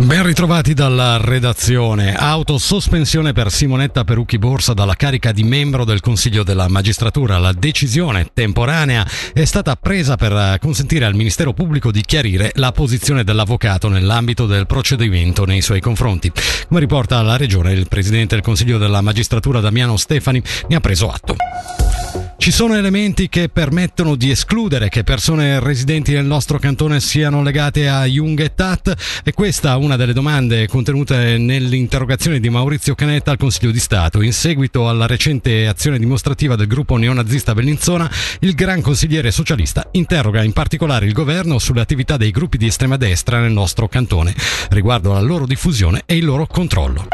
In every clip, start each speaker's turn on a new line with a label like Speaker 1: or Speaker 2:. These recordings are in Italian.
Speaker 1: Ben ritrovati dalla redazione. Autosospensione per Simonetta Perucchi Borsa dalla carica di membro del Consiglio della Magistratura. La decisione temporanea è stata presa per consentire al Ministero Pubblico di chiarire la posizione dell'avvocato nell'ambito del procedimento nei suoi confronti. Come riporta la Regione, il Presidente del Consiglio della Magistratura Damiano Stefani ne ha preso atto. Ci sono elementi che permettono di escludere che persone residenti nel nostro cantone siano legate a Jung e Tat e questa è una delle domande contenute nell'interrogazione di Maurizio Canetta al Consiglio di Stato. In seguito alla recente azione dimostrativa del gruppo neonazista Bellinzona, il gran consigliere socialista interroga in particolare il governo sulle attività dei gruppi di estrema destra nel nostro cantone, riguardo alla loro diffusione e il loro controllo.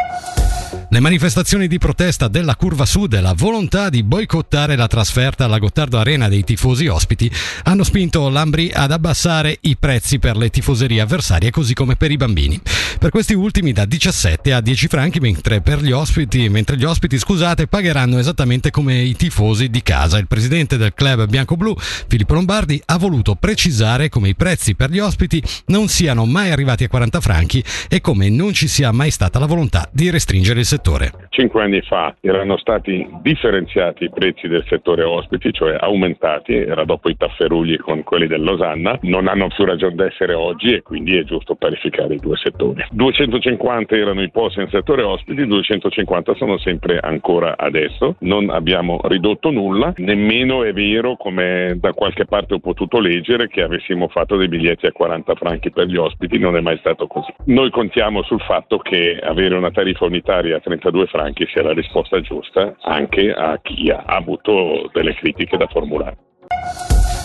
Speaker 1: Le manifestazioni di protesta della Curva Sud e la volontà di boicottare la trasferta alla Gottardo Arena dei tifosi ospiti hanno spinto l'Ambri ad abbassare i prezzi per le tifoserie avversarie così come per i bambini. Per questi ultimi da 17 a 10 franchi mentre gli ospiti, mentre gli ospiti scusate, pagheranno esattamente come i tifosi di casa. Il presidente del club bianco-blu, Filippo Lombardi, ha voluto precisare come i prezzi per gli ospiti non siano mai arrivati a 40 franchi e come non ci sia mai stata la volontà di restringere il settore settore.
Speaker 2: Cinque anni fa erano stati differenziati i prezzi del settore ospiti, cioè aumentati, era dopo i tafferugli con quelli del Losanna, non hanno più ragione d'essere oggi e quindi è giusto parificare i due settori. 250 erano i posti nel settore ospiti, 250 sono sempre ancora adesso, non abbiamo ridotto nulla, nemmeno è vero come da qualche parte ho potuto leggere che avessimo fatto dei biglietti a 40 franchi per gli ospiti, non è mai stato così. Noi contiamo sul fatto che avere una tariffa unitaria 32 franchi sia la risposta giusta anche a chi ha avuto delle critiche da formulare.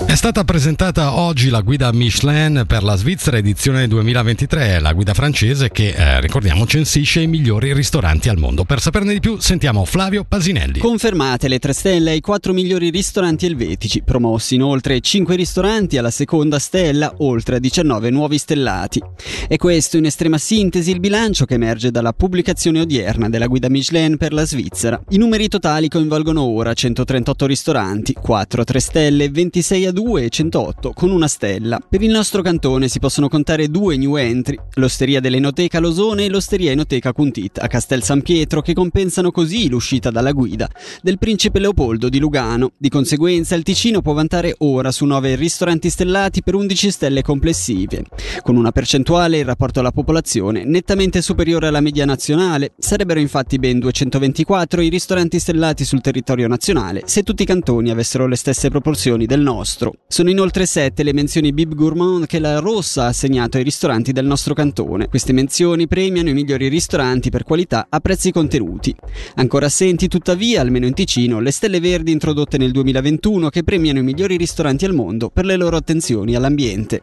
Speaker 1: È stata presentata oggi la guida Michelin per la Svizzera edizione 2023, la guida francese che, eh, ricordiamo, censisce i migliori ristoranti al mondo. Per saperne di più sentiamo Flavio Pasinelli.
Speaker 3: Confermate le tre stelle ai quattro migliori ristoranti elvetici, promossi inoltre 5 ristoranti alla seconda stella, oltre a 19 nuovi stellati. E questo in estrema sintesi il bilancio che emerge dalla pubblicazione odierna della guida Michelin per la Svizzera. I numeri totali coinvolgono ora 138 ristoranti, 4 a 3 stelle, 26 a 2 2 e 108 con una stella. Per il nostro cantone si possono contare due new entry, l'Osteria dell'Enoteca Losone e l'Osteria Enoteca Cuntit a Castel San Pietro che compensano così l'uscita dalla guida del principe Leopoldo di Lugano. Di conseguenza il Ticino può vantare ora su 9 ristoranti stellati per 11 stelle complessive, con una percentuale in rapporto alla popolazione nettamente superiore alla media nazionale. Sarebbero infatti ben 224 i ristoranti stellati sul territorio nazionale se tutti i cantoni avessero le stesse proporzioni del nostro. Sono inoltre sette le menzioni Bib Gourmand che la Rossa ha assegnato ai ristoranti del nostro cantone. Queste menzioni premiano i migliori ristoranti per qualità a prezzi contenuti. Ancora assenti, tuttavia, almeno in Ticino, le stelle verdi introdotte nel 2021 che premiano i migliori ristoranti al mondo per le loro attenzioni all'ambiente.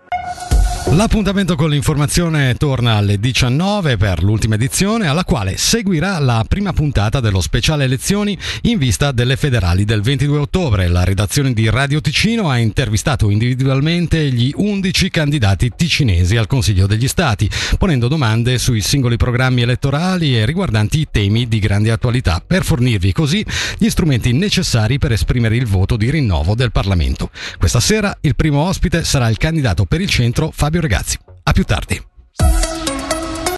Speaker 1: L'appuntamento con l'informazione torna alle 19 per l'ultima edizione, alla quale seguirà la prima puntata dello speciale elezioni in vista delle federali del 22 ottobre. La redazione di Radio Ticino ha intervistato individualmente gli 11 candidati ticinesi al Consiglio degli Stati, ponendo domande sui singoli programmi elettorali e riguardanti i temi di grande attualità, per fornirvi così gli strumenti necessari per esprimere il voto di rinnovo del Parlamento. Questa sera il primo ospite sarà il candidato per il centro Fabio Ragazzi. A più tardi.